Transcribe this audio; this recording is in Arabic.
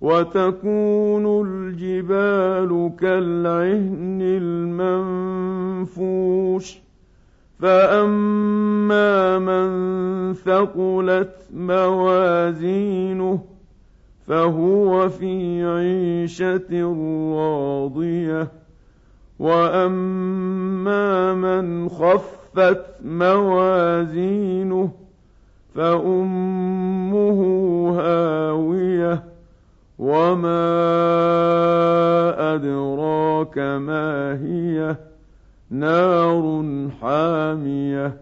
وتكون الجبال كالعهن المنفوش. فأما من ثقلت موازينه فهو في عيشة راضية. وأما من خفت موازينه فأمه أدراك ما هي نار حامية